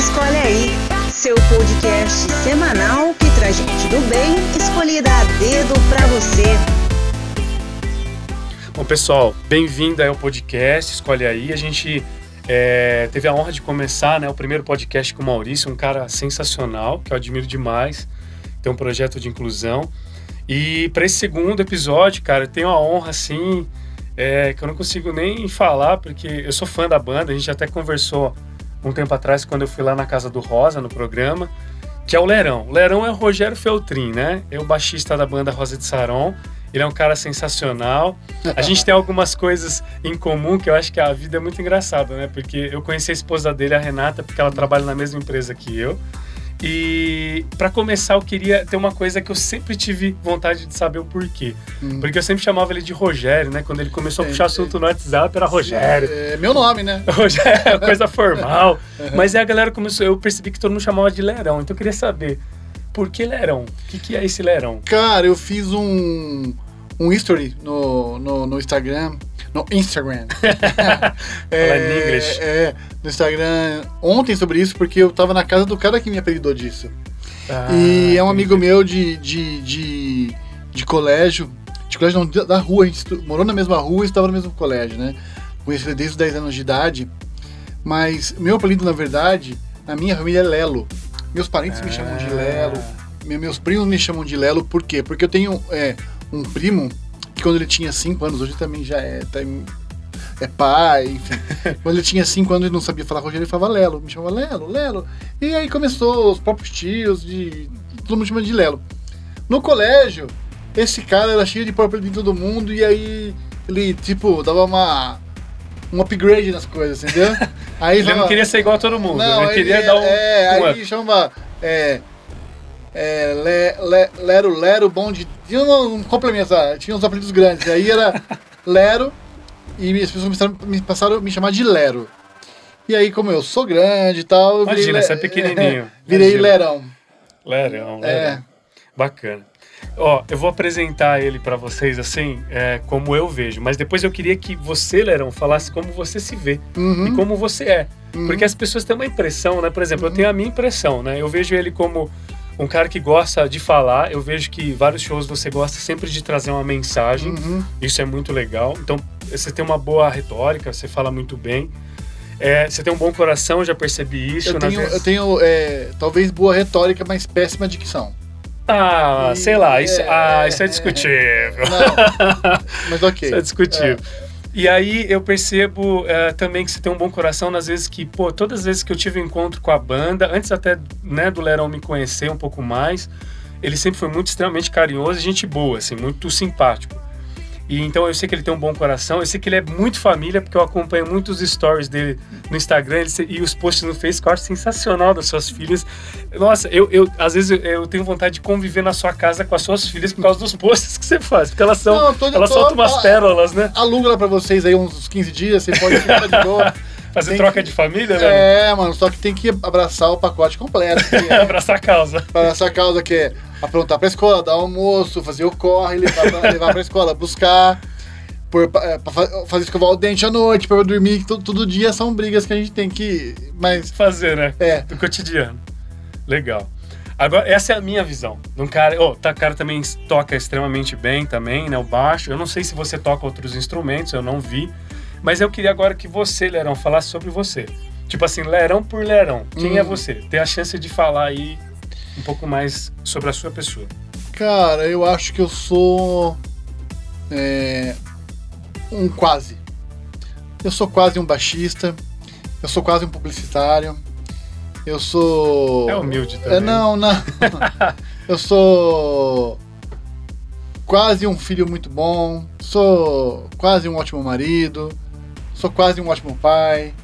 Escolhe Aí, seu podcast semanal que traz gente do bem escolhida a dedo pra você. Bom, pessoal, bem-vindo ao podcast Escolhe Aí. A gente é, teve a honra de começar né, o primeiro podcast com o Maurício, um cara sensacional, que eu admiro demais. Tem um projeto de inclusão. E para esse segundo episódio, cara, eu tenho a honra, assim, é, que eu não consigo nem falar, porque eu sou fã da banda, a gente até conversou um tempo atrás, quando eu fui lá na casa do Rosa, no programa, que é o Lerão. O Lerão é o Rogério Feltrin, né? É o baixista da banda Rosa de Saron. Ele é um cara sensacional. A gente tem algumas coisas em comum que eu acho que a vida é muito engraçada, né? Porque eu conheci a esposa dele, a Renata, porque ela trabalha na mesma empresa que eu. E para começar, eu queria ter uma coisa que eu sempre tive vontade de saber o porquê. Hum. Porque eu sempre chamava ele de Rogério, né? Quando ele começou a puxar é, assunto no WhatsApp, era Rogério. É, é meu nome, né? Rogério, coisa formal. Mas aí a galera começou, eu percebi que todo mundo chamava de Lerão. Então eu queria saber, por que Lerão? O que, que é esse Lerão? Cara, eu fiz um, um history no, no, no Instagram no Instagram. é, é, no Instagram ontem sobre isso, porque eu tava na casa do cara que me apelidou disso. Ah, e é um amigo meu de, de, de, de, colégio, de colégio não, da rua, a gente morou na mesma rua e estava no mesmo colégio, né? Conheci ele desde os 10 anos de idade. Mas meu apelido, na verdade, na minha família é Lelo. Meus parentes ah. me chamam de Lelo, meus primos me chamam de Lelo, por quê? Porque eu tenho é, um primo que quando ele tinha 5 anos, hoje também já é, tá, é pai, enfim. quando ele tinha 5 anos e não sabia falar Rogério, ele falava Lelo, me chamava Lelo, Lelo. E aí começou os próprios tios, de, todo mundo chamando de Lelo. No colégio, esse cara era cheio de próprio de todo mundo e aí ele, tipo, dava uma um upgrade nas coisas, entendeu? Aí ele não queria ser igual a todo mundo, não, ele queria dar um. É, um aí up. chama. É, é, le, le, Lero, Lero, bom de. Tinha um, um complemento, ah, tinha uns apelidos grandes. Aí era Lero e as pessoas me passaram a me chamar de Lero. E aí, como eu sou grande e tal. Imagina, você é pequenininho. É, virei Lerão. Lerão, Lerão. É. Bacana. Ó, eu vou apresentar ele para vocês assim, é, como eu vejo, mas depois eu queria que você, Lerão, falasse como você se vê uhum. e como você é. Uhum. Porque as pessoas têm uma impressão, né? Por exemplo, uhum. eu tenho a minha impressão, né? Eu vejo ele como um cara que gosta de falar. Eu vejo que vários shows você gosta sempre de trazer uma mensagem. Uhum. Isso é muito legal. Então, você tem uma boa retórica, você fala muito bem. É, você tem um bom coração, já percebi isso. Eu tenho, eu tenho é, talvez boa retórica, mas péssima dicção. Ah, e, sei lá, isso, é, ah, isso é discutível. Não, mas ok. isso é discutível. E aí eu percebo uh, também que você tem um bom coração nas vezes que, pô, todas as vezes que eu tive um encontro com a banda, antes até né, do Lerão me conhecer um pouco mais, ele sempre foi muito extremamente carinhoso e gente boa, assim, muito simpático. E então eu sei que ele tem um bom coração, eu sei que ele é muito família, porque eu acompanho muitos stories dele no Instagram ele, e os posts no Facebook, eu acho sensacional das suas filhas. Nossa, eu, eu às vezes eu, eu, tenho vontade de conviver na sua casa com as suas filhas por causa dos posts que você faz, porque elas são. Não, tô, elas tô, soltam umas pérolas, né? Aluga lá pra vocês aí uns 15 dias, você pode ficar de boa. Fazer troca que... de família, né? É, mano, só que tem que abraçar o pacote completo. É... abraçar a causa. Abraçar a causa que é aprontar pra escola, dar almoço, fazer o corre, levar pra, levar pra escola, buscar por, é, fazer escovar o dente à noite, pra dormir, todo, todo dia são brigas que a gente tem que. Mas... Fazer, né? É. Do cotidiano. Legal. Agora, essa é a minha visão. Um cara, oh, tá, cara também toca extremamente bem também, né? O baixo. Eu não sei se você toca outros instrumentos, eu não vi. Mas eu queria agora que você, Lerão, falasse sobre você. Tipo assim, Lerão por Lerão. Quem é hum. é você? Ter a chance de falar aí um pouco mais sobre a sua pessoa. Cara, eu acho que eu sou. É, um quase. Eu sou quase um baixista, eu sou quase um publicitário, eu sou. É humilde também. É, não, não. eu sou quase um filho muito bom, sou quase um ótimo marido, sou quase um ótimo pai,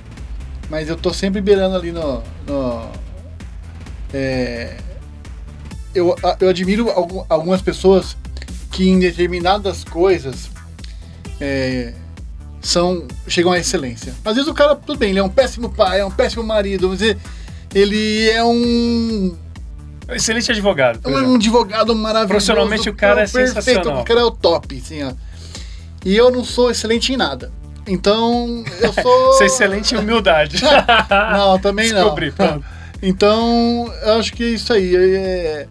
mas eu tô sempre beirando ali no. no é, eu, eu admiro algumas pessoas que em determinadas coisas é, são chegam à excelência. Às vezes o cara, tudo bem, ele é um péssimo pai, é um péssimo marido, mas ele é um excelente advogado. É um advogado maravilhoso. Profissionalmente o cara é perfeito, sensacional. O cara é o top, assim, ó. E eu não sou excelente em nada. Então, eu sou. Você é excelente em humildade. não, também Descobri, não. Então, eu acho que é isso aí. É,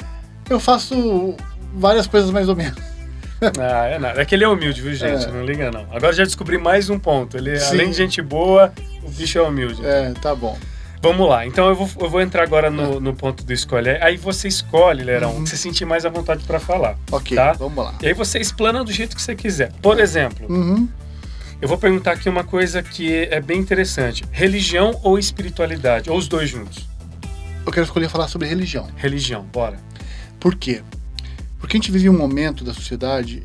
eu faço várias coisas mais ou menos. Ah, é nada. É que ele é humilde, viu, gente? É. Não liga, não. Agora já descobri mais um ponto. Ele, Sim. além de gente boa, o bicho é humilde. É, tá bom. Vamos lá. Então eu vou, eu vou entrar agora no, no ponto do escolhe. Aí você escolhe, Lerão, Uhum. que você sentir mais à vontade pra falar. Ok, Tá. vamos lá. E aí você explana do jeito que você quiser. Por exemplo, Uhum. Eu vou perguntar aqui uma coisa que é bem interessante: religião ou espiritualidade? Ou os dois juntos? Eu quero escolher falar sobre religião. Religião, bora. Por quê? Porque a gente vive um momento da sociedade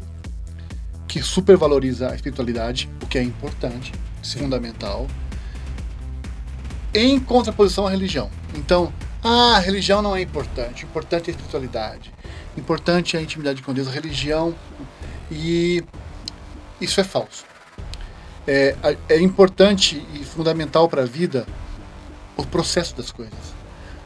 que supervaloriza a espiritualidade, o que é importante, fundamental, em contraposição à religião. Então, ah, a religião não é importante, importante é a espiritualidade, importante é a intimidade com Deus, a religião, e isso é falso. É, é importante e fundamental para a vida o processo das coisas.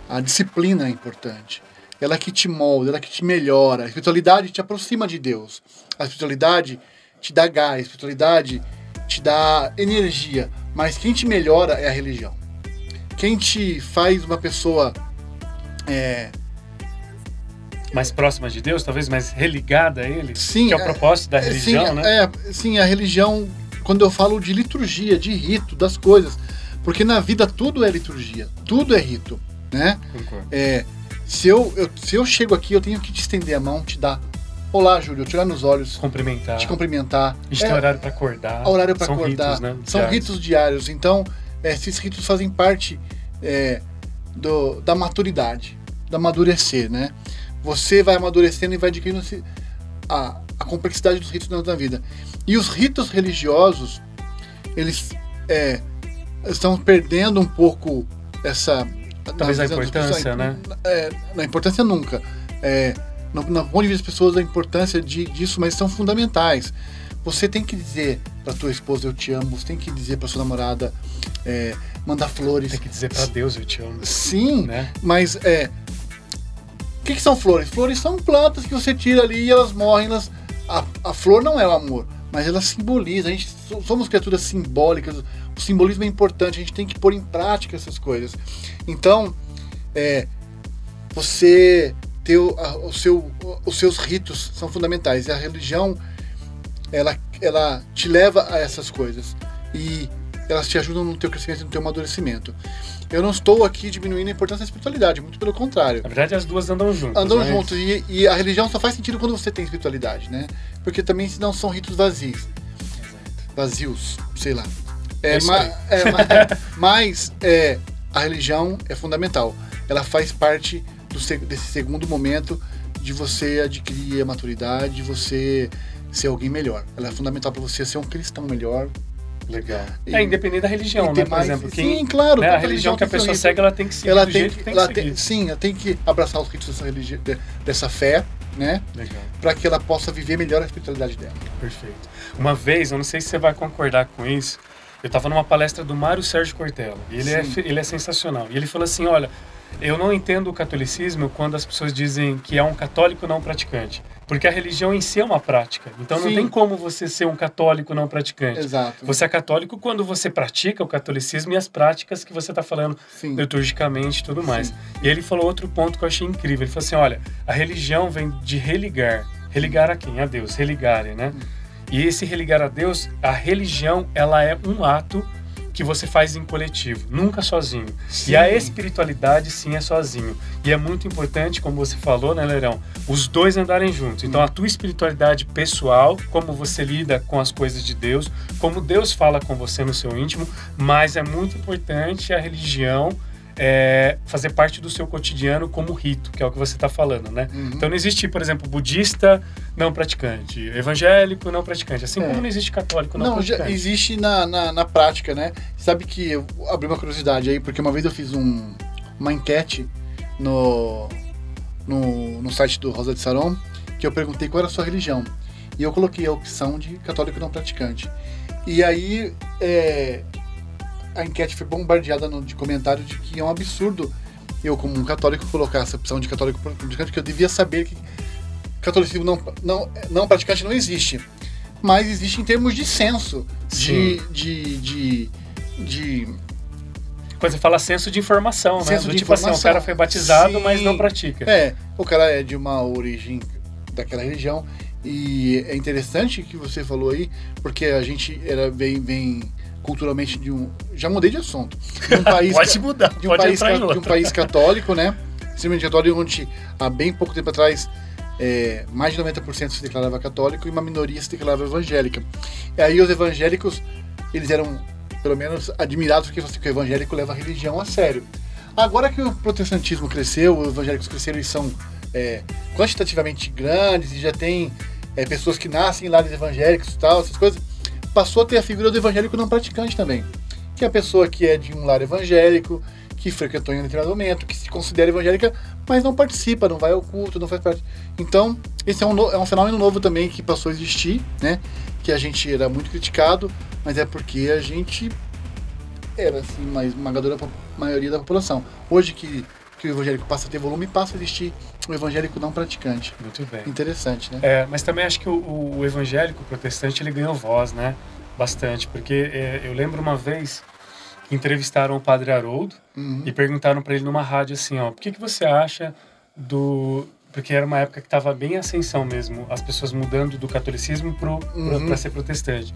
A disciplina é importante. Ela que te molda, ela que te melhora. A espiritualidade te aproxima de Deus. A espiritualidade te dá gás, a espiritualidade te dá energia. Mas quem te melhora é a religião. Quem te faz uma pessoa é, Mais próxima de Deus, talvez mais religada a ele? Sim, Que é o é- propósito da religião, sim, né? É, sim, a religião, quando eu falo de liturgia, de rito, das coisas. Porque na vida tudo é liturgia, tudo é rito, né? É, se, eu, eu- se eu chego aqui, eu tenho que te estender a mão, te dar Olá, Júlio, te olhar nos olhos, Cumprimentar. te cumprimentar. A gente É, tem horário pra acordar. horário para acordar. Ritos, né? São Diários. ritos diários. Então, é, esses ritos fazem parte é, do, da maturidade, do amadurecer, né? Você vai amadurecendo e vai adquirindo a, a complexidade dos ritos da vida. E os ritos religiosos, eles é, estão perdendo um pouco essa... Talvez na a importância, né? É, na importância nunca. É, no, no ponto de vista das pessoas, a importância de, disso, mas são fundamentais. Você tem que dizer pra tua esposa eu te amo, você tem que dizer pra sua namorada, é, mandar flores. Tem que dizer pra Deus eu te amo. Sim, Né? mas é. O que, que são flores? Flores são plantas que você tira ali e elas morrem. Elas, a, a flor não é o amor, mas ela simboliza. A gente so- somos criaturas simbólicas. O simbolismo é importante. A gente tem que pôr em prática essas coisas. Então, é, você ter o, o seu, os seus ritos são fundamentais. E a religião, ela, ela te leva a essas coisas. E elas te ajudam no teu crescimento no teu amadurecimento. Eu não estou aqui diminuindo a importância da espiritualidade, muito pelo contrário. Na verdade, as duas andam juntas. Andam mas- juntos e, e a religião só faz sentido quando você tem espiritualidade, né? Porque também senão são ritos vazios, vazios, sei lá. É É, ma- é, ma- mas é, a religião é fundamental. Ela faz parte do se- desse segundo momento de você adquirir a maturidade, de você ser alguém melhor. Ela é fundamental para você ser um cristão melhor. Legal. É independente da religião, né? Por exemplo, quem, sim, claro. né, a religião que a pessoa segue, ela tem que seguir ela do tem jeito que, que tem que ela seguir. tem, sim, ela tem que abraçar os ritos dessa, religi- de- dessa fé, né? Legal. Para que ela possa viver melhor a espiritualidade dela. Perfeito. Uma vez, eu não sei se você vai concordar com isso, eu estava numa palestra do Mário Sérgio Cortella, e ele é, Sim. ele é sensacional. E ele falou assim: olha, eu não entendo o catolicismo quando as pessoas dizem que é um católico não praticante. Porque a religião em si é uma prática. Então não Sim. tem como você ser um católico não praticante. Exato. Você é católico quando você pratica o catolicismo e as práticas que você está falando Sim. liturgicamente e tudo mais. Sim. E ele falou outro ponto que eu achei incrível. Ele falou assim: olha, a religião vem de religar. Religar a quem? A Deus. Religare, né? E esse religar a Deus, a religião, ela é um ato que você faz em coletivo, nunca sozinho. Sim. E a espiritualidade, sim, é sozinho. E é muito importante, como você falou, né, Leirão? Os dois andarem juntos. Então, a tua espiritualidade pessoal, como você lida com as coisas de Deus, como Deus fala com você no seu íntimo, mas é muito importante a religião é, fazer parte do seu cotidiano como rito, que é o que você está falando, né? Uhum. Então não existe, por exemplo, budista não praticante, evangélico não praticante, assim É. como não existe católico não, Não, praticante. existe na, na, na prática, né? Sabe que eu abri uma curiosidade aí, porque uma vez eu fiz um, uma enquete no, no, no site do Rosa de Saron, que eu perguntei qual era a sua religião. E eu coloquei a opção de católico não praticante. E aí é, a enquete foi bombardeada no, de comentários de que é um absurdo eu, como um católico, colocar essa opção de católico praticante, que eu devia saber que catolicismo não, não, não praticante não existe. Mas existe em termos de senso, de, Sim. de, de, de Quando você fala senso de informação, né? Senso Do de tipo assim, o informação. cara foi batizado, mas não Sim. pratica. É, o cara é de uma origem daquela religião e é interessante que você falou aí, porque a gente era vem, vem culturalmente de um, já mudei de assunto, de um país Pode mudar, de um pode país de um país católico, né? Extremamente católico, onde há bem pouco tempo atrás é, mais de 90% se declarava católico e uma minoria se declarava evangélica. E aí os evangélicos, eles eram, pelo menos, admirados porque assim, que o evangélico leva a religião a sério. Agora que o protestantismo cresceu, os evangélicos cresceram e são é, quantitativamente grandes e já tem é, pessoas que nascem em lares evangélicos e tal, essas coisas, passou a ter a figura do evangélico não praticante também. Que é a pessoa que é de um lar evangélico, que frequentou em um determinado momento, que se considera evangélica, mas não participa, não vai ao culto, não faz parte. Então, esse é um, no- é um fenômeno novo também que passou a existir, né? Que a gente era muito criticado, mas é porque a gente era, assim, uma esmagadora maioria da população. Hoje que, que o evangélico passa a ter volume, passa a existir o evangélico não praticante. Muito bem. Interessante, né? É, mas também acho que o, o evangélico protestante ele ganhou voz, né? Bastante, porque é, eu lembro uma vez que entrevistaram o padre Haroldo Uhum. e perguntaram para ele numa rádio assim, ó, por que, que você acha do... Porque era uma época que estava bem em ascensão mesmo, as pessoas mudando do catolicismo para Uhum. ser protestante.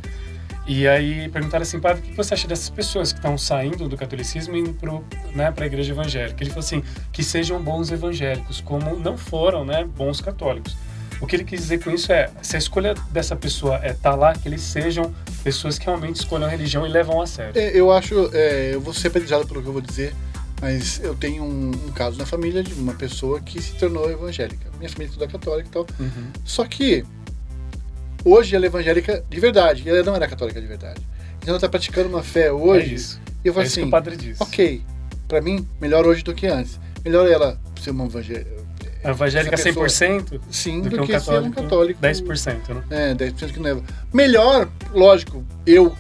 E aí perguntaram assim, padre, o que você acha dessas pessoas que estão saindo do catolicismo e indo para né, a igreja evangélica? Ele falou assim, que sejam bons evangélicos, como não foram né, bons católicos. O que ele quis dizer com isso é, se a escolha dessa pessoa é estar lá, que eles sejam pessoas que realmente escolham a religião e levam a sério. É, Eu acho, é, eu vou ser pelo que eu vou dizer, mas eu tenho um, um caso na família de uma pessoa que se tornou evangélica. Minha família é toda católica e tal. Uhum. Só que hoje ela é evangélica de verdade, e ela não era católica de verdade. Então ela está praticando uma fé É hoje. isso. E eu É falo isso que assim, o padre disse. ok, pra mim, melhor hoje do que antes. Melhor ela ser uma evangélica. A evangélica pessoa- 100% Sim, do do, que um que, ser um católico, católico. 10%, né? É, 10% que não é. Melhor, lógico, eu,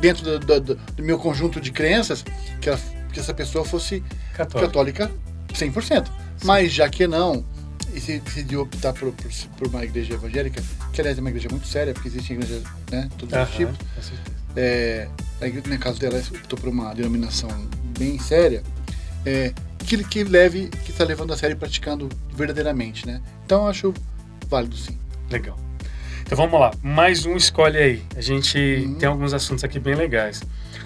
dentro do, do- do- meu conjunto de crenças, que, ela- que essa pessoa fosse Católico. católica 100%. Mas já que não, e se decidiu optar por, por, por uma igreja evangélica, que aliás é uma igreja muito séria, porque existem igrejas, né, todos os tipos. É, no caso dela, ela optou por uma denominação bem séria, é, que, que leve, que está levando a sério e praticando verdadeiramente, né? Então eu acho válido sim. Legal. Então vamos lá, mais um escolhe aí. A gente Uhum. tem alguns assuntos aqui bem legais.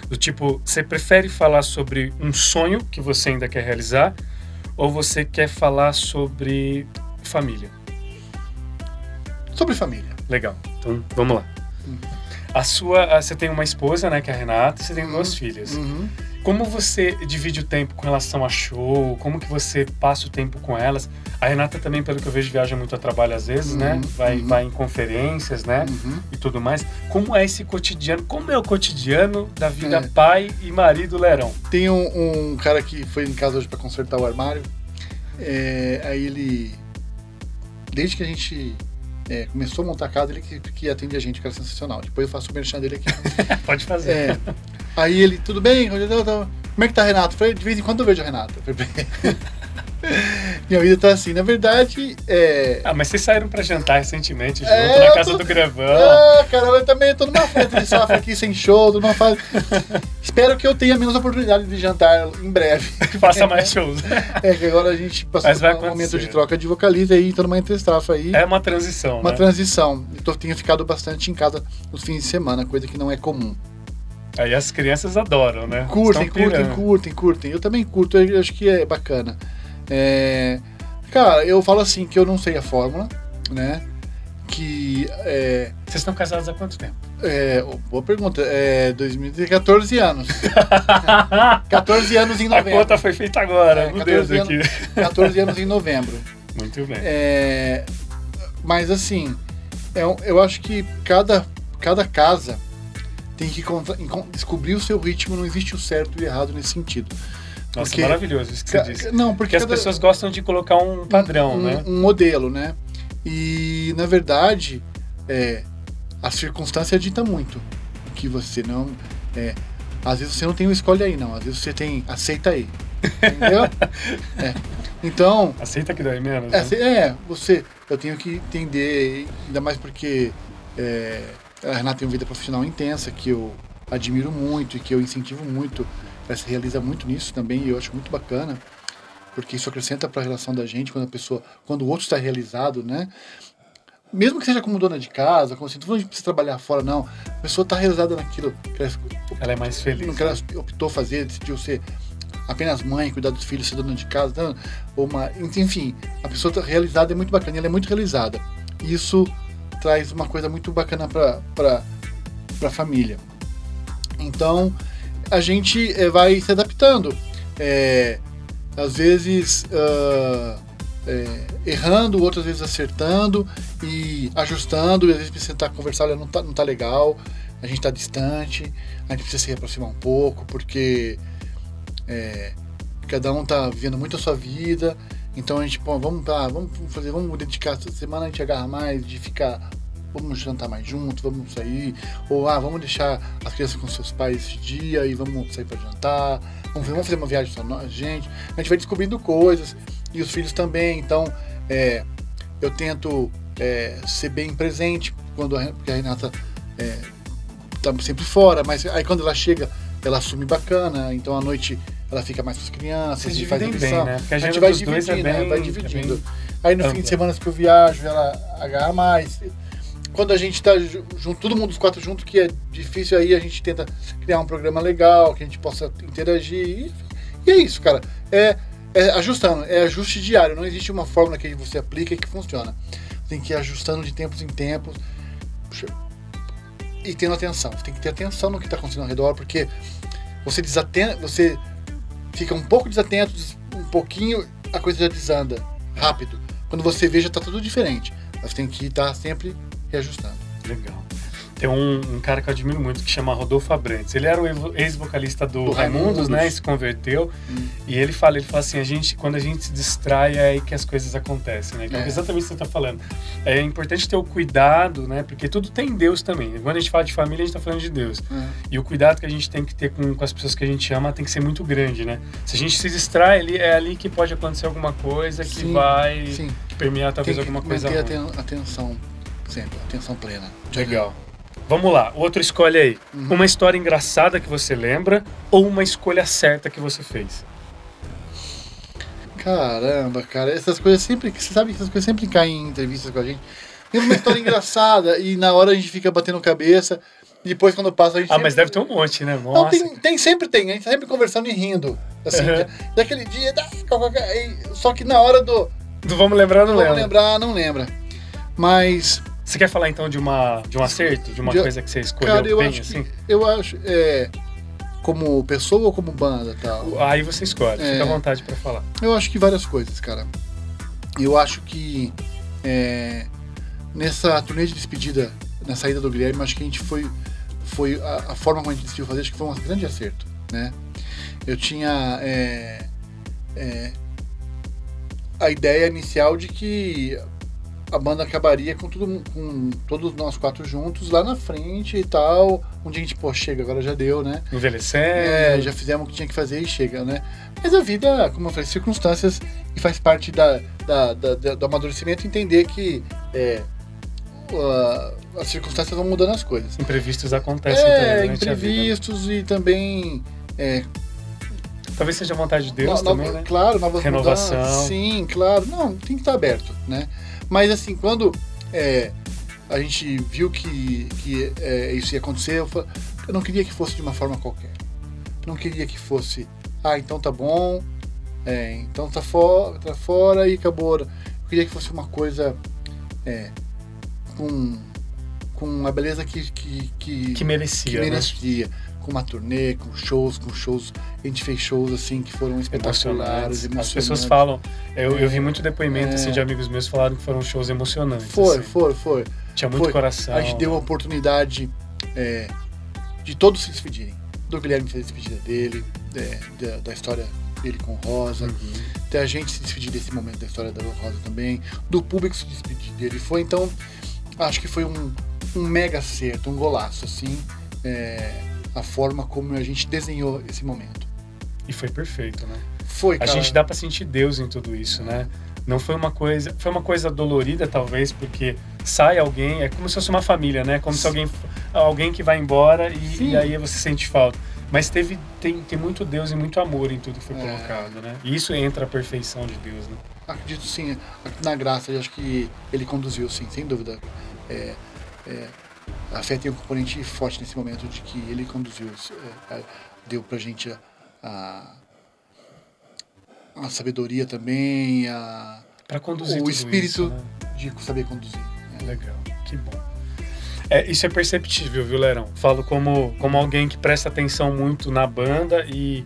Do tipo, você prefere falar sobre um sonho que você ainda quer realizar ou você quer falar sobre família? Sobre família. Legal. Então vamos lá. Uhum. A sua, você tem uma esposa, né, que é a Renata, e você tem duas filhas. Uhum. Como você divide o tempo com relação a show? Como que você passa o tempo com elas? A Renata também, pelo que eu vejo, viaja muito a trabalho às vezes, né? Uhum, Vai, uhum. vai em conferências, né? Uhum. E tudo mais. Como é esse cotidiano? Como é o cotidiano da vida É. pai e marido Lerão? Tem um, um cara que foi em casa hoje para consertar o armário. É, aí ele. Desde que a gente é, começou a montar a casa, ele que, que atende a gente, cara sensacional. Depois eu faço o merchan dele aqui. Pode fazer. É, aí ele, tudo bem? Como é que tá, Renato? Eu falei, de vez em quando eu vejo a Renata. Eu falei, Minha vida tá assim. Na verdade, é. Ah, mas vocês saíram pra jantar recentemente junto É, na casa tô- do Grevão. Ah, caramba, eu também tô numa frente de safra aqui sem show, tô numa fase. Espero que eu tenha menos oportunidade de jantar em breve. Faça mais shows. É que agora a gente passou por um momento acontecer. de troca de vocalista aí, tô numa entre-safra aí. É uma transição, Uma né? transição. Eu tô, tenho ficado bastante em casa nos fins de semana, coisa que não é comum. Aí as crianças adoram, né? Curtem, curtem, curtem, curtem. Eu também curto, eu acho que é bacana. É, Cara, eu falo assim que eu não sei a fórmula, né? Que é, Vocês estão casados há quanto tempo? é, boa pergunta. É 2014 anos. 14 anos em A novembro. conta foi feita agora, É, no 14 dedo aqui. 14 anos em novembro. Muito bem. É, mas assim, é um- eu acho que cada, cada casa tem que descobrir o seu ritmo, não existe o certo e o errado nesse sentido. Nossa, porque- maravilhoso isso que você disse. Não, porque Porque as cada- pessoas gostam de colocar um padrão, um, né? um modelo, né? E na verdade, é, a circunstância dita muito. Que você não. é, às vezes você não tem o escolhe aí, não. Às vezes você tem aceita aí. Entendeu? É. Então, Aceita que dói menos, é, né? é, você. Eu tenho que entender, ainda mais porque é, a Renata tem uma vida profissional intensa, que eu admiro muito e que eu incentivo muito ela se realiza muito nisso também e eu acho muito bacana porque isso acrescenta para a relação da gente quando a pessoa, quando o outro está realizado, né? Mesmo que seja como dona de casa, como assim, não precisa trabalhar fora, não. A pessoa está realizada naquilo que ela, ela é mais feliz. No que ela optou fazer, decidiu ser apenas mãe, cuidar dos filhos, ser dona de casa, né? ou uma, enfim, a pessoa está realizada é muito bacana, ela é muito realizada. Isso traz uma coisa muito bacana para a família. Então, a gente é, vai se adaptando. É, às vezes uh, é, errando, outras vezes acertando e ajustando, e às vezes precisa sentar conversar, olha, não tá, não tá legal, a gente está distante, a gente precisa se aproximar um pouco, porque cada um está vivendo muito a sua vida, então a gente, pô, vamos, tá, vamos fazer, vamos dedicar essa semana a gente agarra mais de ficar vamos jantar mais juntos, vamos sair, ou ah, vamos deixar as crianças com seus pais esse dia e vamos sair para jantar, vamos, vamos, fazer uma viagem só nós, gente. A gente vai descobrindo coisas e os filhos também, então é, eu tento é, ser bem presente quando a, a Renata é, tá sempre fora, mas aí quando ela chega, ela assume bacana, então à noite ela fica mais com as crianças, Vocês a gente faz atenção. bem, né? A a gente agenda vai dos dois é dividindo, né? bem- vai é dividindo. bem Aí no fim de semana que eu viajo, ela agarra mais. Quando a gente tá ju- junto, todo mundo os quatro junto, que é difícil aí, a gente tenta criar um programa legal, que a gente possa interagir. E, e é isso, cara. É, é ajustando, é ajuste diário. Não existe uma fórmula que você aplica e que funciona. Tem que ir ajustando de tempos em tempos. Puxa, E tendo atenção. Você tem que ter atenção no que está acontecendo ao redor, porque você desatenta, você fica um pouco desatento, des- um pouquinho, a coisa já desanda rápido. Quando você vê, já tá tudo diferente. Mas tem que estar sempre reajustando. Legal. Tem um, um cara que eu admiro muito que chama Rodolfo Abrantes. Ele era o ex-vocalista do, Do Raimundos, Raimundos. né? E se converteu. Hum. E ele fala, ele fala assim, a gente, quando a gente se distrai, é aí que as coisas acontecem, né? Então, É. exatamente o que você está falando. É importante ter o cuidado, né? Porque tudo tem Deus também. Quando a gente fala de família, a gente está falando de Deus. É. E o cuidado que a gente tem que ter com, com as pessoas que a gente ama tem que ser muito grande, né? Se a gente se distrai, ali, é ali que pode acontecer alguma coisa que Sim, vai Sim, permear tem talvez que alguma coisa manter ruim. aten- atenção sempre, atenção plena. Legal. Vamos lá, o outro escolhe aí. Uhum. Uma história engraçada que você lembra ou uma escolha certa que você fez? Caramba, cara, essas coisas sempre. Você sabe que essas coisas sempre caem em entrevistas com a gente. Tem uma história engraçada e na hora a gente fica batendo cabeça. Depois quando passa a gente. Ah, sempre- mas deve ter um monte, né? Não, Nossa. tem, tem, sempre tem, a gente tá sempre conversando e rindo. Assim, Uhum. daquele dia, da- só que na hora do. Do Vamos lembrar, não Vamos lembro. lembrar, não lembra. Mas, Você quer falar então de uma de um acerto, de uma De- coisa que você escolheu cara, eu bem acho, assim? que, eu acho. É, como pessoa ou como banda tal? Aí você escolhe, É. fica à vontade pra falar. Eu acho que várias coisas, cara. Eu acho que é, nessa turnê de despedida, na saída do Guilherme, acho que a gente foi. foi a, a forma como a gente decidiu fazer, acho que foi um grande acerto, né? Eu tinha é, é, a ideia inicial de que a banda acabaria com, tudo, com todos nós quatro juntos lá na frente e tal. Um dia a gente, pô, chega, agora já deu, né? Envelhecendo. É, já fizemos o que tinha que fazer e chega, né? Mas a vida, como eu falei, circunstâncias e faz parte da, da- da- da- do amadurecimento entender que é, a- as circunstâncias vão mudando as coisas. Imprevistos acontecem É, também imprevistos e também. É, Talvez seja a vontade de Deus no- também, nova- né? Claro, novas Renovação. mudanças. Sim, claro. Não, tem que estar aberto, né? Mas assim, quando é, a gente viu que, que é, isso ia acontecer, eu, fa- eu não queria que fosse de uma forma qualquer. Não queria que fosse, ah, então tá bom, é, então tá, fora tá fora e acabou. Eu queria que fosse uma coisa é, com, com a beleza que, que, que, Que merecia, que né? Com uma turnê, com shows, com shows. A gente fez shows assim que foram espetaculares, Emocionantes. As pessoas falam, eu, eu vi muito depoimento É. assim, de amigos meus falaram que foram shows emocionantes. Foi, assim. foi, foi. Tinha muito foi. coração. A gente deu a oportunidade é, de todos se despedirem. Do Guilherme fez a despedida dele, é, da, da história dele com Rosa, Uhum. até a gente se despedir desse momento da história da Rosa também, do público se despedir dele. Foi então, acho que foi um, um mega acerto, um golaço, assim, é, a forma como a gente desenhou esse momento. E foi perfeito, né? Foi, A cara. gente dá pra sentir Deus em tudo isso, né? Não foi uma coisa, foi uma coisa dolorida talvez, porque sai alguém, é como se fosse uma família, né? Como se alguém alguém que vai embora e, Sim. e aí você sente falta. Mas teve, tem, tem muito Deus e muito amor em tudo que foi É. colocado, né? E isso entra a perfeição de Deus, né? Acredito sim, na graça, eu acho que ele conduziu, sim, sem dúvida. É, é, a fé tem um componente forte nesse momento de que ele conduziu, é, é, deu pra gente a, a, a sabedoria também, a, Para conduzir o espírito isso, né? de saber conduzir. né? Legal, que bom. É, isso é perceptível, viu, Lerão? Falo como, como alguém que presta atenção muito na banda e,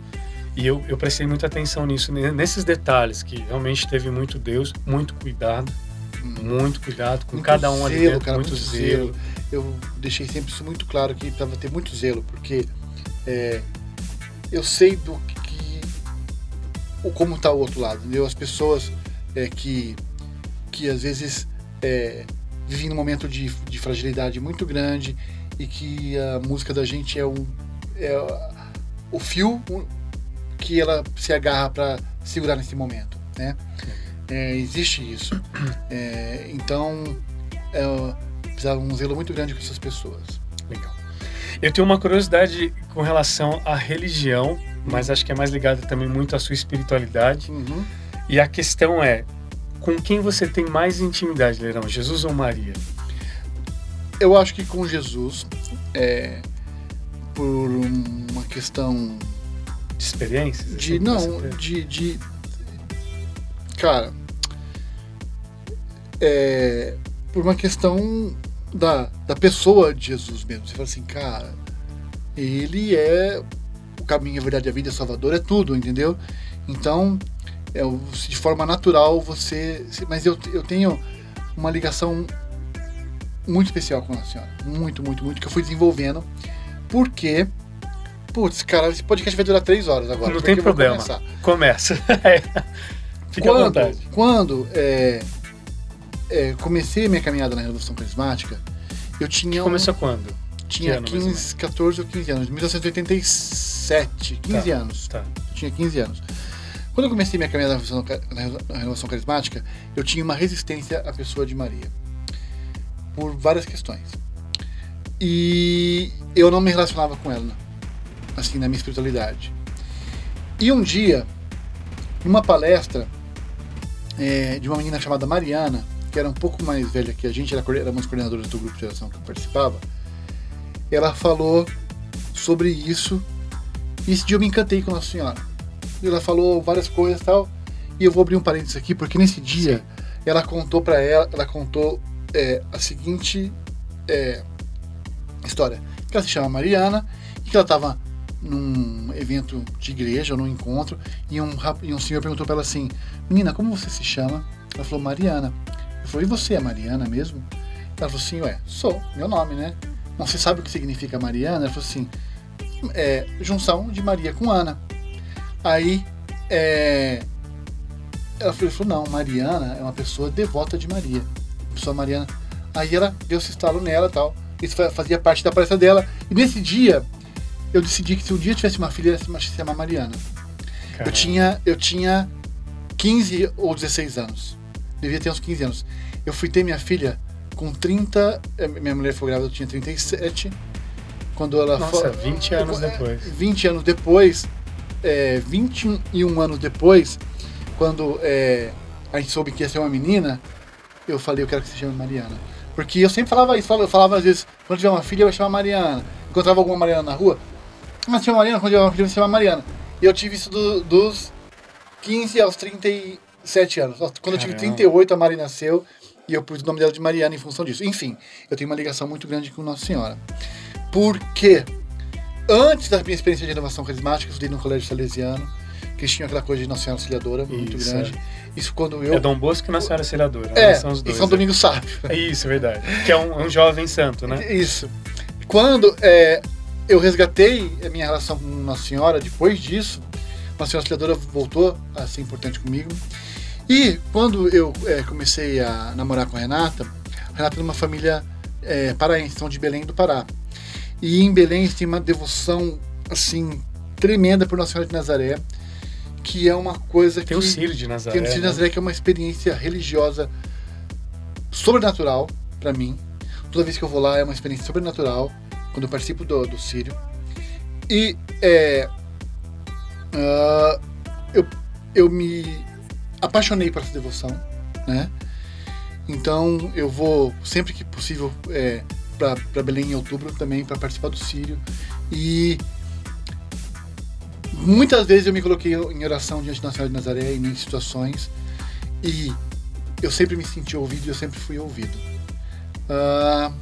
e eu, eu prestei muita atenção nisso, ne- nesses detalhes, que realmente teve muito Deus, muito cuidado, muito cuidado com Muito cada um ali zelo, dentro, cara, muito, muito zelo. zelo. Eu deixei sempre isso muito claro que precisava ter muito zelo, porque é, eu sei do que o como tá o outro lado, entendeu? As pessoas é, que que às vezes é, vivem num momento de, de fragilidade muito grande e que a música da gente é o é o fio que ela se agarra para segurar nesse momento, né? É, existe isso. É, então, é, precisava um zelo muito grande com essas pessoas. Legal. Eu tenho uma curiosidade com relação à religião, mas acho que é mais ligada também muito à sua espiritualidade. Uhum. E a questão é, com quem você tem mais intimidade, Leirão? Jesus ou Maria? Eu acho que com Jesus, é, por uma questão De experiências? de. assim, Não, de. de cara. É, por uma questão da, da pessoa de Jesus mesmo. Você fala assim, cara, ele é o caminho, a verdade, a vida, o Salvador, é tudo, entendeu? Então, é, de forma natural você. Mas eu, eu tenho uma ligação muito especial com a senhora. Muito, muito, muito, que eu fui desenvolvendo. Porque. Putz, cara, esse podcast vai durar três horas agora. Não tem problema. Começa. Fica à quando, vontade. Quando é, é, comecei a minha caminhada na Revolução Carismática, eu tinha, um- Começou quando? tinha ano, mais ou menos? 15, 14 ou 15 anos, 1987, 15 Tá. anos. Tá. Tinha 15 anos. Quando eu comecei minha caminhada na Renovação Carismática, eu tinha uma resistência à pessoa de Maria. Por várias questões. E eu não me relacionava com ela, assim, na minha espiritualidade. E um dia, numa palestra é, de uma menina chamada Mariana, que era um pouco mais velha que a gente, era, era uma das coordenadoras do grupo de oração que eu participava, ela falou sobre isso. E esse dia eu me encantei com Nossa Senhora. E ela falou várias coisas e tal. E eu vou abrir um parênteses aqui, porque nesse dia ela contou para ela, ela contou é, a seguinte é, história. Que ela se chama Mariana e que ela estava num evento de igreja, ou num encontro, e um, e um senhor perguntou para ela assim, menina, como você se chama? Ela falou, Mariana. E você é Mariana mesmo? Ela falou assim, ué, sou, meu nome, né? Não, você sabe o que significa Mariana? Ela falou assim, é, junção de Maria com Ana. Aí, é, ela falou, não, Mariana é uma pessoa devota de Maria. Pessoa Mariana. Aí ela deu esse estalo nela e tal. Isso fa- fazia parte da palestra dela. E nesse dia, eu decidi que se um dia eu tivesse uma filha, ela se chama- se chamar Mariana. Eu tinha, eu tinha 15 ou 16 anos. Devia ter uns 15 anos. Eu fui ter minha filha com 30. eh, Minha mulher foi grávida, eu tinha 37. Quando ela Nossa, foi. 20 anos depois. 20 anos depois, é, 21 anos depois, quando é, a gente soube que ia ser uma menina, eu falei, eu quero que se chame Mariana. Porque eu sempre falava isso, eu falava às vezes, quando tiver uma filha, eu vou chamar Mariana. Encontrava alguma Mariana na rua, mas chama Mariana, quando tiver uma filha, eu vou chamar Mariana. E eu tive isso do- dos 15 aos 37 anos. Quando eu tive Caramba. 38, a Mari nasceu e eu pus o nome dela de Mariana em função disso. Enfim, eu tenho uma ligação muito grande com Nossa Senhora. Porque antes da minha experiência de renovação carismática, eu estudei no colégio salesiano, que tinha aquela coisa de Nossa Senhora Auxiliadora muito Isso, grande. Isso quando eu. É Dom Bosco e Nossa Senhora Auxiliadora. É, né? São os e dois. São né? Domingo Sábio. É isso, é verdade. Que é um, é um jovem santo, né? Isso. Quando é, eu resgatei a minha relação com Nossa Senhora, depois disso, Nossa Senhora Auxiliadora voltou a ser importante comigo. E quando eu é, comecei a namorar com a Renata, a Renata é de uma família é, paraense, são de Belém do Pará. E em Belém tem uma devoção, assim, tremenda por Nossa Senhora de Nazaré, que é uma coisa Tem que... o Círio de Nazaré. Tem o Círio de né? Nazaré que é uma experiência religiosa sobrenatural para mim. Toda vez que eu vou lá é uma experiência sobrenatural quando eu participo do, do Círio. E é, uh, eu, eu me apaixonei por essa devoção, né? Então eu vou sempre que possível é, para Belém em outubro também para participar do Sírio e muitas vezes eu me coloquei em oração diante da Senhora de Nazaré em situações e eu sempre me senti ouvido e eu sempre fui ouvido. Uh,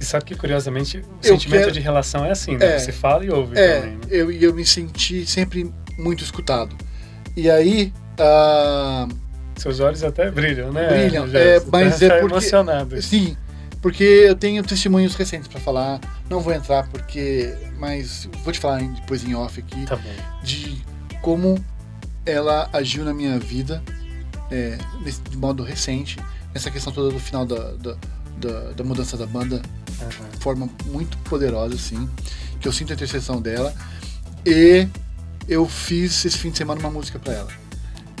e sabe que, curiosamente, o sentimento quero... de relação é assim, né? É, Você fala e ouve é, também. Né? Eu, eu me senti sempre muito escutado. E aí. Uh, Seus olhos até brilham, né? Brilham, é, mas é porque. emocionado. Sim, porque eu tenho testemunhos recentes para falar. Não vou entrar porque. Mas vou te falar depois em off aqui. Tá. De como ela agiu na minha vida é, nesse, de modo recente. Nessa questão toda do final da, da, da, da mudança da banda. Uhum. De forma muito poderosa, assim. Que eu sinto a intercessão dela. E eu fiz esse fim de semana uma música para ela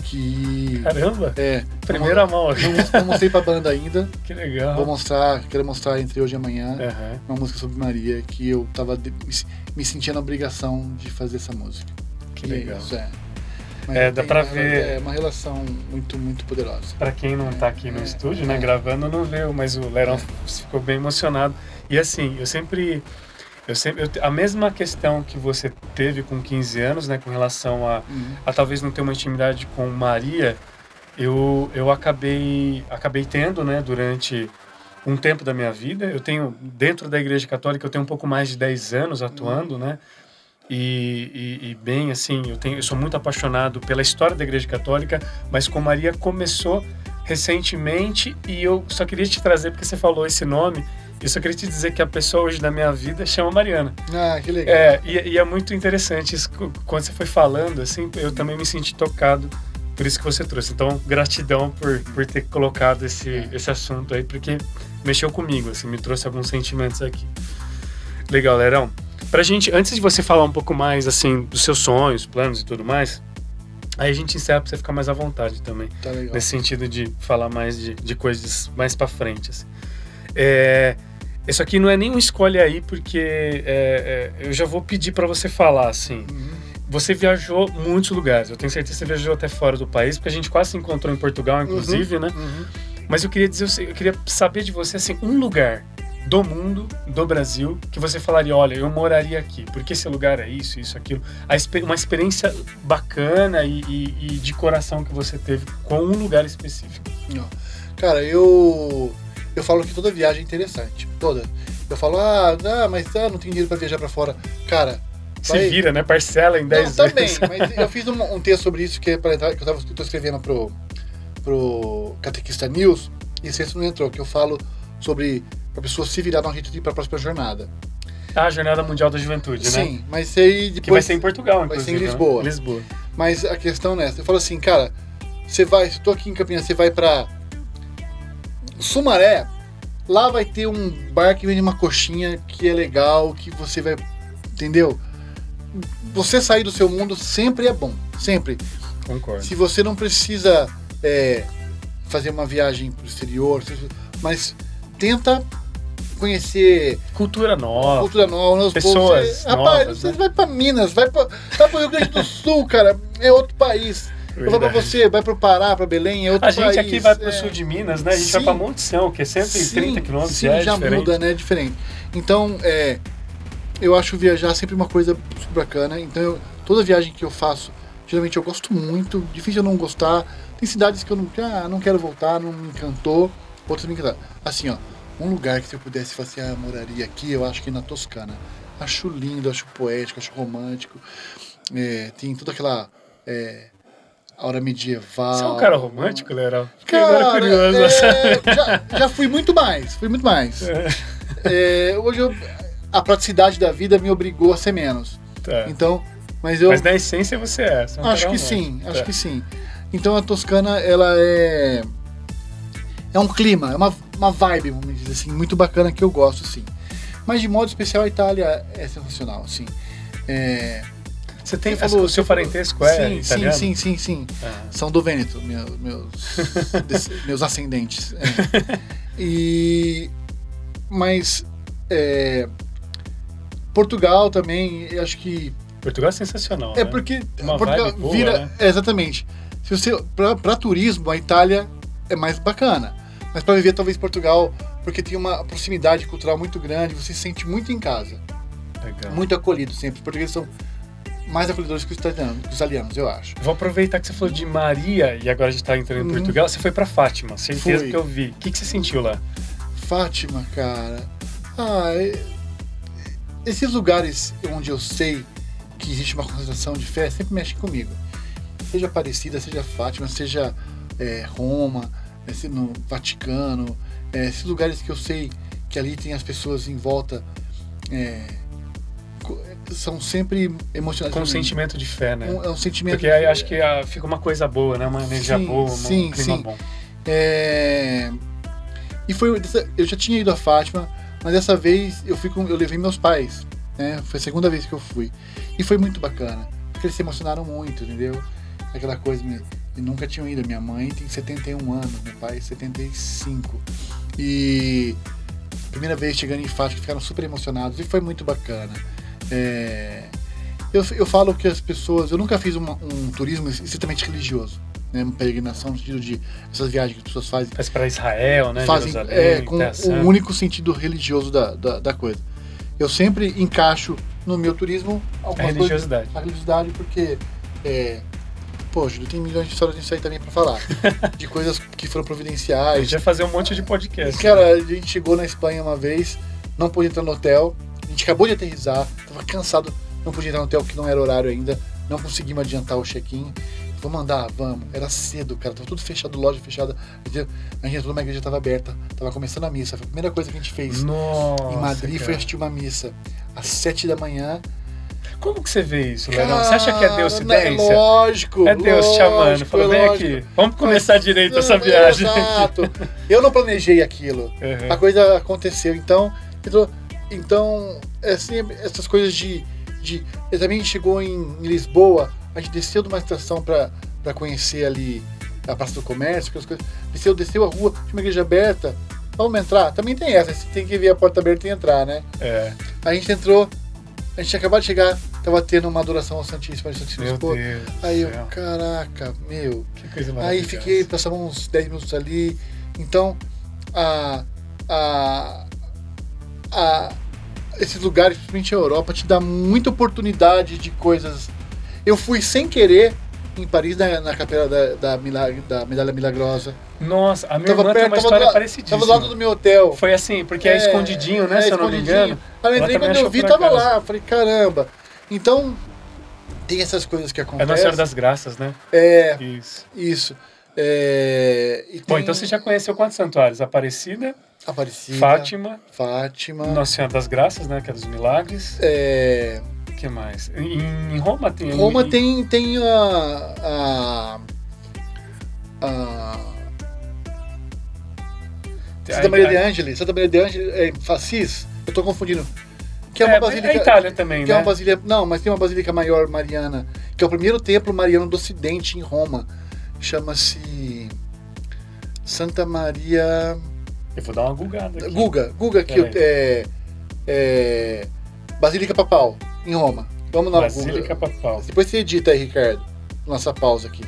que. Caramba! É. Primeira não, mão. Não, não mostrei pra banda ainda. Que legal. Vou mostrar, quero mostrar entre hoje e amanhã uhum. uma música sobre Maria que eu tava de, me, me sentia na obrigação de fazer essa música. Que legal. Isso, é. Mas é, dá pra ver. É uma relação muito, muito poderosa. Pra quem não tá aqui no é, estúdio, né, é. gravando, não vê, mas o Lerão é. ficou bem emocionado. E assim, eu sempre eu sempre, eu, a mesma questão que você teve com 15 anos, né, com relação a, uhum. a talvez não ter uma intimidade com Maria, eu, eu acabei, acabei tendo, né, durante um tempo da minha vida. Eu tenho, dentro da Igreja Católica, eu tenho um pouco mais de 10 anos atuando, uhum. né, e, e, e, bem, assim, eu, tenho, eu sou muito apaixonado pela história da Igreja Católica, mas com Maria começou recentemente e eu só queria te trazer, porque você falou esse nome, eu só queria te dizer que a pessoa hoje da minha vida chama Mariana. Ah, que legal. É, e, e é muito interessante isso. Quando você foi falando, assim, eu também me senti tocado por isso que você trouxe. Então, gratidão por, por ter colocado esse, esse assunto aí, porque mexeu comigo, assim, me trouxe alguns sentimentos aqui. Legal, Lerão. Pra gente, antes de você falar um pouco mais, assim, dos seus sonhos, planos e tudo mais, aí a gente encerra pra você ficar mais à vontade também. Tá legal. Nesse sentido de falar mais de, de coisas mais pra frente, assim. É, isso aqui não é nem um escolhe aí, porque é, é, eu já vou pedir para você falar, assim. Uhum. Você viajou muitos lugares, eu tenho certeza que você viajou até fora do país, porque a gente quase se encontrou em Portugal, inclusive, uhum. né? Uhum. Mas eu queria dizer, eu queria saber de você, assim, um lugar do mundo, do Brasil, que você falaria, olha, eu moraria aqui, porque esse lugar é isso, isso, aquilo. Uma experiência bacana e, e, e de coração que você teve com um lugar específico. Cara, eu eu falo que toda viagem é interessante. Toda. Eu falo, ah, não, mas ah, não tenho dinheiro para viajar para fora. Cara. Se vai... vira, né? Parcela em 10 vezes. Também, mas eu fiz um, um, texto sobre isso que, é que eu estava escrevendo pro, pro Catequista News, e esse texto não entrou, que eu falo sobre a pessoa se virar um jeito de ir para a próxima jornada. Ah, a Jornada Mundial da Juventude, Sim, né? Sim, mas aí depois... Que vai ser em Portugal, inclusive. Vai ser em Lisboa. Né? Lisboa. Mas a questão é essa. Eu falo assim, cara, você vai, se eu tô aqui em Campinas, você vai para Sumaré, Lá vai ter um bar que vende uma coxinha que é legal, que você vai. Entendeu? Você sair do seu mundo sempre é bom. Sempre. Concordo. Se você não precisa é, fazer uma viagem para o exterior, mas tenta conhecer cultura nova, cultura nova, pessoas você, novas, rapaz, né? você vai para Minas, vai para o Rio Grande do Sul, cara, é outro país. Eu vou pra você, vai pro Pará, pra Belém, é outro A gente país, aqui vai pro é... sul de Minas, né? A gente sim, vai pra Montição, que é 130 quilômetros, sim, é já diferente. muda, né? É diferente. Então, é, eu acho viajar sempre uma coisa super bacana. Então, eu, toda viagem que eu faço, geralmente eu gosto muito. Difícil eu não gostar. Tem cidades que eu não, ah, não quero voltar, não me encantou. Outras me encantaram. Assim, ó, um lugar que se eu pudesse fazer a ah, moraria aqui, eu acho que na Toscana. Acho lindo, acho poético, acho romântico. É, tem toda aquela... É, aura medieval. Você é um cara romântico, Lerão? Fiquei agora curioso. É, já, já fui muito mais, fui muito mais. É. É, hoje eu, a praticidade da vida me obrigou a ser menos. Tá. Então, mas eu. Mas na essência você é. Você é acho que sim, acho tá. que sim. Então a Toscana, ela é. É um clima, é uma, uma vibe, vamos dizer assim, muito bacana que eu gosto, sim. Mas de modo especial a Itália é sensacional, assim. É, você tem falou, o seu parentesco é sim, italiano? Sim, sim, sim, sim. Ah. São do Vêneto, meu, meus, meus ascendentes. É. E mas é, Portugal também, eu acho que Portugal é sensacional. é né? porque Uma Portugal boa, vira né? é, exatamente. Se você para turismo a Itália é mais bacana, mas para viver talvez Portugal porque tem uma proximidade cultural muito grande, você se sente muito em casa, Legal. muito acolhido sempre. Os portugueses são mais acolhedores que os italianos, que os italianos, eu acho. Vou aproveitar que você falou de Maria e agora a gente tá entrando em Uhum. Portugal. Você foi pra Fátima, certeza Fui. que eu vi. O que, que você sentiu lá? Fátima, cara. Ah, esses lugares onde eu sei que existe uma concentração de fé sempre mexem comigo. Seja Aparecida, seja Fátima, seja é, Roma, é, no Vaticano, é, esses lugares que eu sei que ali tem as pessoas em volta é, são sempre emocionantes. Com um sentimento de fé, né? Um- é um sentimento. Porque aí acho que ah, fica uma coisa boa, né? Uma energia Sim, boa, um sim, clima sim. bom. É, E foi. Eu já tinha ido a Fátima, mas dessa vez eu fui com, eu levei meus pais. Né? Foi a segunda vez que eu fui. E foi muito bacana. Porque eles se emocionaram muito, entendeu? Aquela coisa. E nunca tinham ido. Minha mãe tem 71 anos, meu pai 75. E. Primeira vez chegando em Fátima, ficaram super emocionados. E foi muito bacana. É, Eu, eu falo que as pessoas. Eu nunca fiz uma- um turismo estritamente religioso. Né? Uma peregrinação no sentido de essas viagens que as pessoas fazem Mas pra Israel, né? fazem é, com o Santa. único sentido religioso da, da, da coisa. Eu sempre encaixo no meu turismo A algumas coisas, religiosidade. a religiosidade, porque, é, pô, Júlio, tem milhões de histórias disso aí também pra falar. de coisas que foram A providenciais. gente vai fazer um monte de podcast. Cara, a gente chegou na Espanha uma vez, não pôde entrar no hotel, a gente acabou de aterrissar, tava cansado, não podia entrar no hotel que não era horário ainda, não conseguimos adiantar o check-in. Vamos andar, vamos. Era cedo, cara, tava tudo fechado, loja fechada. A gente entrou numa igreja, tava aberta, tava começando a missa. Foi a primeira coisa que a gente fez Nossa, em Madrid foi cara. assistir uma missa. Às sete da manhã. Como que você vê isso, Leão? Você acha que é Cara, Deucidência? Lógico. É Deus te chamando. lógico, Falou, é vem lógico. aqui. Vamos começar direito essa Não, viagem. Exato. Eu não planejei aquilo. Uhum. A coisa aconteceu. Então, então, então assim, essas coisas de, de. Eu também chegou em, em Lisboa, a gente desceu de uma estação para conhecer ali a Praça do Comércio, aquelas coisas. Desceu, desceu a rua, tinha uma igreja aberta. Vamos entrar? Também tem essa, você tem que ver a porta aberta e entrar, né? É, A gente entrou, a gente tinha acabado de chegar, tava tendo uma adoração ao Santíssimo, ao Santíssimo meu Expor. Deus. Aí eu, céu. caraca, meu. Que coisa Aí fiquei, passamos uns 10 minutos ali. Então, a, a, a, esses lugares, principalmente a Europa, te dá muita oportunidade de coisas. Eu fui sem querer em Paris, na, na capela da, da, Milag- da Medalha Milagrosa. Nossa, a minha Tava irmã tem perto, uma tava história parecidíssima. tava do lado do meu hotel. Foi assim, porque é, escondidinho, né? é, se eu não me engano. Eu entrei quando eu vi, tava lá. Falei, caramba. Então, tem essas coisas que É acontecem. Nossa Senhora das Graças, né? É, Isso. isso. É, Bom, tem então você já conheceu quantos santuários? Aparecida, Aparecida, Fátima, Fátima. Nossa Senhora das Graças, né? Que é dos milagres. É, que mais? Em, em Roma tem. Roma em- tem, tem a. a, a Santa Maria a- de Angeli. Santa Maria de Angeli é Fassis. Eu tô confundindo. Que é É, uma basílica. é Itália também, que é né? uma basílica, não, mas tem uma basílica maior mariana, que é o primeiro templo mariano do Ocidente em Roma. Chama-se Santa Maria Eu vou dar uma gugada aqui. Guga, Guga aqui é, é Basílica Papal em Roma. Vamos lá, Basílica Guga. Papal. Depois você edita aí, Ricardo. Nossa pausa aqui.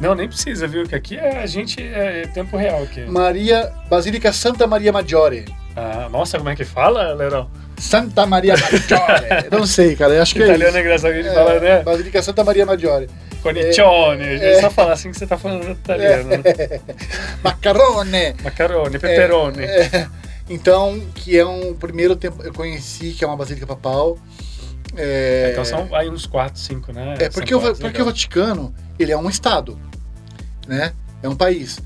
Não, nem precisa, viu? Que aqui é, a gente é tempo real aqui. Maria, Basílica Santa Maria Maggiore. Ah, nossa, como é que fala, Lerão? Santa Maria Maggiore. Não sei, cara. Acho que é Italiano isso. é engraçado que a gente É, fala, né? Basílica Santa Maria Maggiore. Conicione. A gente é. só fala assim que você tá falando italiano. né? Macarone. Macarone, peperoni. É, então, que é um primeiro tempo eu conheci, que é uma basílica papal. É, Então são aí uns 4, 5, né? é porque, o, santuários, porque o. Vaticano ele é um estado, né? É um país.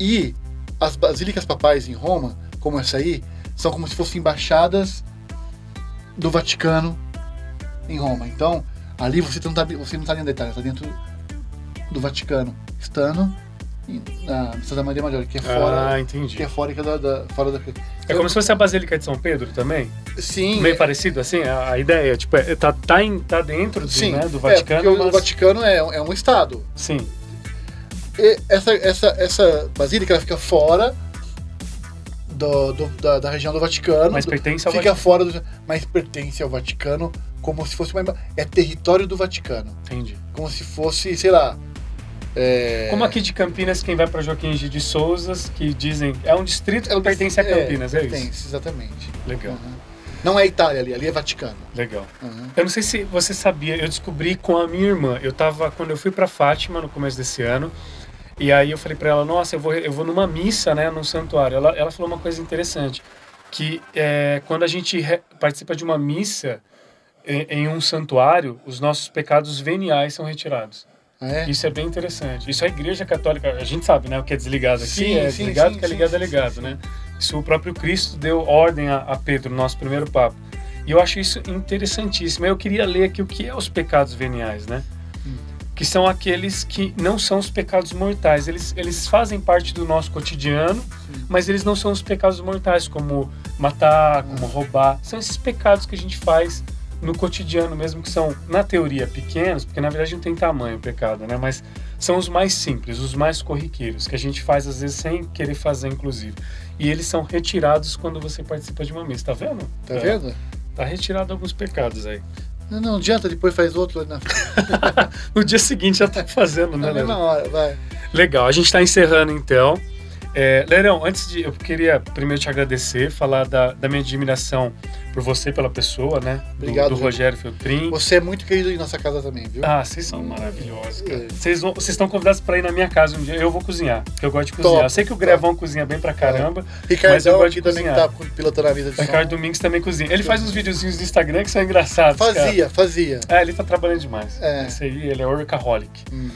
E as basílicas papais em Roma, como essa aí, são como se fossem embaixadas do Vaticano em Roma. Então, ali você não tá, você não tá dentro da Itália, tá dentro do Vaticano, estando na Santa Maria Maggiore, que é fora, Ah, entendi. que é fora da, da- fora da. É como se fosse a Basílica de São Pedro também? Sim. Meio parecido, assim, a, a ideia, tipo, é, tá, tá, em- tá dentro do, Sim, né, do é, Vaticano, porque o- mas... o Vaticano é, é um estado. Sim, E essa, essa, essa basílica ela fica fora do, do- da, da região do Vaticano. Mas pertence ao fica Vaticano. fora do. Mas pertence ao Vaticano como se fosse uma. É território do Vaticano. Entendi. Como se fosse, sei lá. é, Como aqui de Campinas, quem vai para Joaquim de Souzas, que dizem é um distrito que é o- pertence a Campinas, é, pertence, isso? exatamente. Legal, Uhum. Não é Itália ali, ali é Vaticano. legal. Uhum. Eu não sei se você sabia, eu descobri com a minha irmã. Eu tava quando eu fui para Fátima no começo desse ano, e aí eu falei para ela, nossa, eu vou eu vou numa missa, né, num santuário. Ela, ela falou uma coisa interessante, que é, quando a gente participa de uma missa em, um santuário, os nossos pecados veniais são retirados. Ah, é? Isso é bem interessante. Isso a Igreja Católica, a gente sabe, né? O que é desligado aqui Sim, é sim, desligado, sim, o que é ligado é ligado, né? Isso o próprio Cristo deu ordem a, a Pedro, no nosso primeiro papo. E eu acho isso interessantíssimo. Eu queria ler aqui o que é os pecados veniais, né? Hum. Que são aqueles que não são os pecados mortais. Eles, eles fazem parte do nosso cotidiano, mas eles não são os pecados mortais, como matar, Hum. como roubar. São esses pecados que a gente faz no cotidiano mesmo, que são, na teoria, pequenos, porque na verdade não tem tamanho o pecado, né? Mas são os mais simples, os mais corriqueiros, que a gente faz às vezes sem querer fazer, inclusive. E eles são retirados quando você participa de uma missa, tá vendo? Tá É, vendo? Tá retirado alguns pecados aí. Não, não adianta, depois faz outro na No dia seguinte já tá fazendo, né, na Leandro? mesma hora, vai. Legal, a gente está encerrando então. É, Lerão, antes de. Eu queria primeiro te agradecer, falar da, da minha admiração por você, pela pessoa, né? Do- Obrigado, Do. Rogério Feltrin. Você é muito querido em nossa casa também, viu? Ah, vocês são maravilhosos, cara. É. Vocês, estão convidados para ir na minha casa um dia. Eu vou cozinhar, porque eu gosto de cozinhar. Top, eu sei que o top. Grevão cozinha bem pra caramba. eu Ricardão aqui também tá pilotando a vida de Ricardo som. Domingos também cozinha. Ele faz uns videozinhos do Instagram que são engraçados. cara. Fazia, fazia. É, ele tá trabalhando demais. É. Esse aí, ele é workaholic. Hum.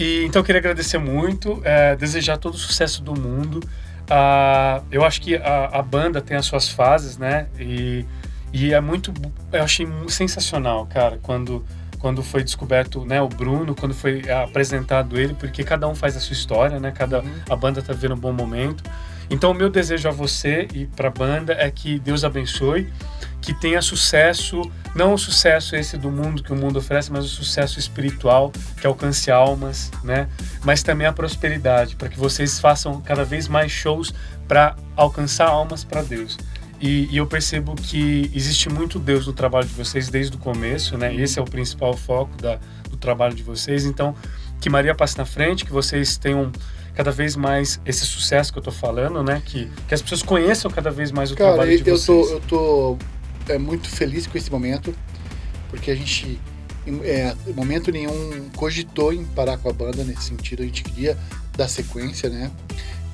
E então eu queria agradecer muito, é, desejar todo o sucesso do mundo. Ah, eu acho que a, a banda tem as suas fases, né? E, e é muito, eu achei sensacional, cara, quando quando foi descoberto, né, o Bruno, quando foi apresentado ele, porque cada um faz a sua história, né? Cada Uhum. a banda tá vivendo um bom momento. Então o meu desejo a você e para a banda é que Deus abençoe, que tenha sucesso, não o sucesso esse do mundo que o mundo oferece, mas o sucesso espiritual que alcance almas, né? Mas também a prosperidade, para que vocês façam cada vez mais shows para alcançar almas para Deus. E, e eu percebo que existe muito Deus no trabalho de vocês desde o começo, né? Esse é o principal foco da, do trabalho de vocês. Então, que Maria passe na frente, que vocês tenham cada vez mais esse sucesso que eu tô falando, né? Que, que as pessoas conheçam cada vez mais o Cara, trabalho de eu vocês. tô, eu tô é, muito feliz com esse momento, porque a gente, em é, momento nenhum, cogitou em parar com a banda nesse sentido. A gente queria dar sequência, né?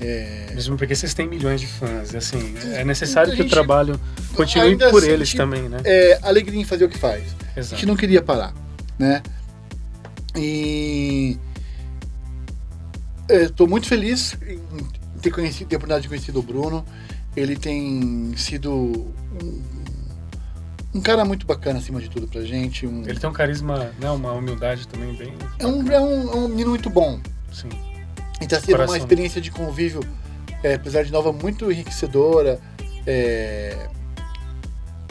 É, Mesmo porque vocês têm milhões de fãs, assim, é necessário A que o gente- trabalho continue por assim, eles tipo, também, né? é, alegria em fazer o que faz. A Exato. gente não queria parar, né? E estou muito feliz em ter conhecido, ter a oportunidade de conhecer o Bruno. Ele tem sido um, um cara muito bacana acima de tudo pra gente. Um, Ele tem um carisma, né? Uma humildade também bem. é, um, é, um, é um menino muito bom. Sim. E tá sendo uma experiência de convívio, é, apesar de nova, muito enriquecedora, é,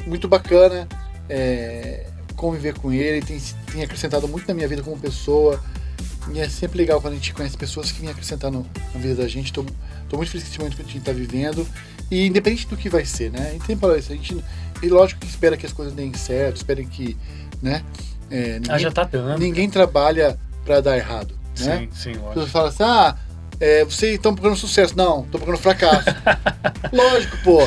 muito bacana é, conviver com ele, tem, tem acrescentado muito na minha vida como pessoa. E é sempre legal quando a gente conhece pessoas que vêm acrescentar no- na vida da gente. Tô muito feliz com esse momento que a gente tá vivendo. E independente do que vai ser, né? A gente sempre fala isso, a gente. E lógico que espera que as coisas deem certo, espera que. Né? É, ninguém, Ah, já tá dando. ninguém trabalha para dar errado. Né? Sim, sim, As lógico. pessoas falam assim, ah, é, vocês estão procurando sucesso. Não, estão procurando fracasso. Lógico, pô.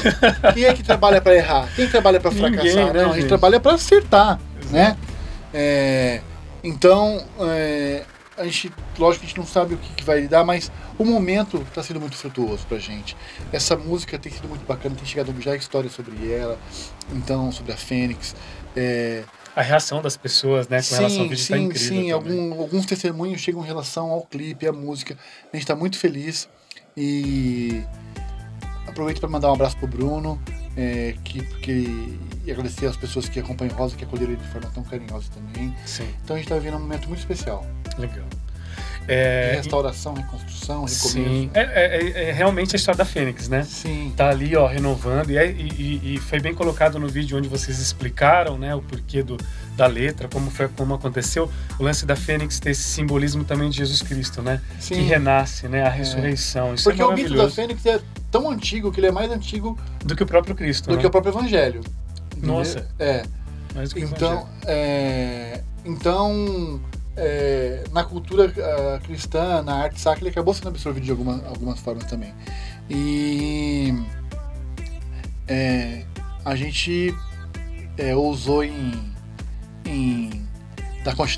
Quem é que trabalha pra errar? Quem trabalha Ninguém, fracassar? né, Não, a gente gente? trabalha pra acertar, Exato. né? É, então, é, a gente, lógico que a gente não sabe o que, que vai dar, mas o momento está sendo muito frutuoso pra gente. Essa música tem sido muito bacana, tem chegado já histórias sobre ela, então, sobre a Fênix. É, A reação das pessoas, né, com relação ao Sim, vídeo tá sim, incrível. sim. Algum, alguns testemunhos chegam em relação ao clipe, à música. A gente está muito feliz e aproveito para mandar um abraço pro Bruno, é, que, porque, e agradecer às pessoas que acompanham Rosa, que acolheram ele de forma tão carinhosa também. Sim, Então a gente está vivendo um momento muito especial. legal. É, restauração, reconstrução, recomeço. sim, é, é- é realmente a história da Fênix, né? Sim. Tá ali, ó, renovando. E, é- e- e- e foi bem colocado no vídeo onde vocês explicaram, né, o porquê do, da letra, como foi, como aconteceu. O lance da Fênix ter esse simbolismo também de Jesus Cristo, né? sim. Que renasce, né? A ressurreição. Isso Porque é o mito da. Fênix é tão antigo que ele é mais antigo Do que o próprio Cristo. do né? que o próprio Evangelho. Nossa. É. Mais do que o Então, Evangelho. é, então é, na cultura ah, cristã, na arte sacra, ele acabou sendo absorvido de alguma, algumas formas também. E é, a gente é, ousou em, em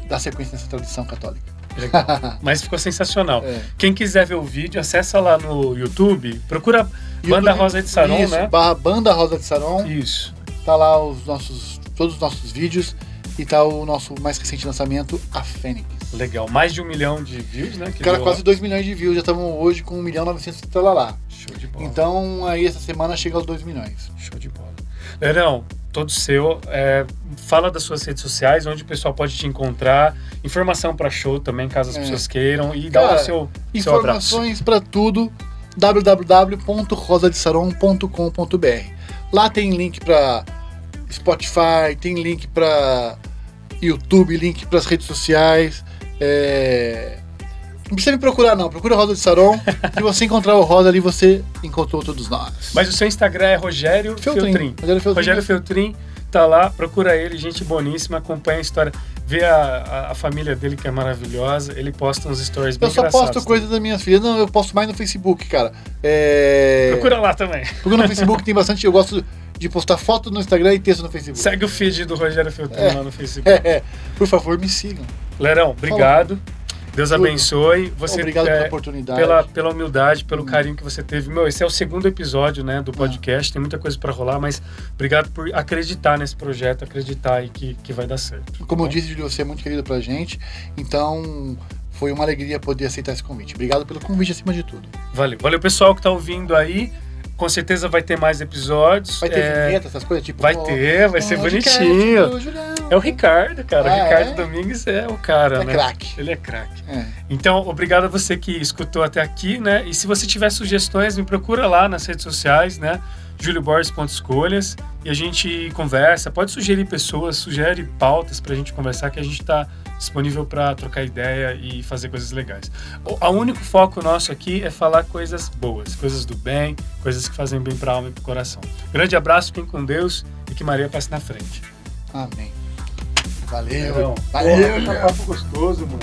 dar, sequência nessa tradição católica. Legal. Mas ficou sensacional. É. Quem quiser ver o vídeo, acessa lá no YouTube, procura Banda YouTube, Rosa de Saron, isso, né? Barra Banda Rosa de Saron. Isso. Tá lá os nossos, todos os nossos vídeos e tá o nosso mais recente lançamento, a Fênix. Legal. Mais de um milhão de views, né? Que Cara, quase lá. 2 milhões de views, já estamos hoje com 1 milhão e 900 lá. Show de bola. Então aí essa semana chega aos 2 milhões. Show de bola. Leirão, todo seu. é, fala das suas redes sociais, onde o pessoal pode te encontrar. Informação para show também, caso as É. pessoas queiram. E dá Cara, o seu, seu abraço. Informações para tudo www.rosadesaron.com.br. Lá tem link para Spotify, tem link para YouTube, link para as redes sociais. É, Não precisa me procurar não, procura Rosa de Saron. Se você encontrar o Rosa ali, você encontrou todos nós. Mas o seu Instagram é Rogério Feltrin. Feltrin. Rogério Feltrin. Rogério Feltrin tá lá, procura ele, gente boníssima, acompanha a história, vê a, a, a família dele que é maravilhosa. Ele posta uns stories bem Eu só posto coisas das minhas filhas. Não, eu posto mais no Facebook, cara. É... Procura lá também. Procura no Facebook, tem bastante. Eu gosto de postar foto no Instagram e texto no Facebook. Segue o feed do Rogério Feltrin É. lá no Facebook. É, é. Por favor, me sigam. Lerão, obrigado. Deus Tudo. abençoe. Você Obrigado é, pela oportunidade. pela, pela humildade, pelo Hum. carinho que você teve. Meu, esse é o segundo episódio, né, do podcast. Tem muita coisa para rolar, mas obrigado por acreditar nesse projeto, acreditar aí que, que vai dar certo. Como eu Bom, disse, Júlio, você é muito querido pra gente. Então, foi uma alegria poder aceitar esse convite. Obrigado pelo convite acima de tudo. Valeu. Valeu, pessoal que tá ouvindo aí. Com certeza vai ter mais episódios. Vai ter É, vinheta, essas coisas? Tipo, vai ter, vai ser podcast bonitinho. É o Ricardo, cara. O Ah, Ricardo é? Domingues é o cara, É né? craque. Ele é craque. É. Então, obrigado a você que escutou até aqui, né? E se você tiver sugestões, me procura lá nas redes sociais, né? julioborges.escolhas e a gente conversa. Pode sugerir pessoas, sugere pautas pra gente conversar, que a gente tá disponível para trocar ideia e fazer coisas legais. O a único foco nosso aqui é falar coisas boas, coisas do bem, coisas que fazem bem pra alma e pro coração. Grande abraço, fiquem com Deus e que Maria passe na frente. Amém. Valeu. Então, Valeu, porra, Julião. papo gostoso, mano.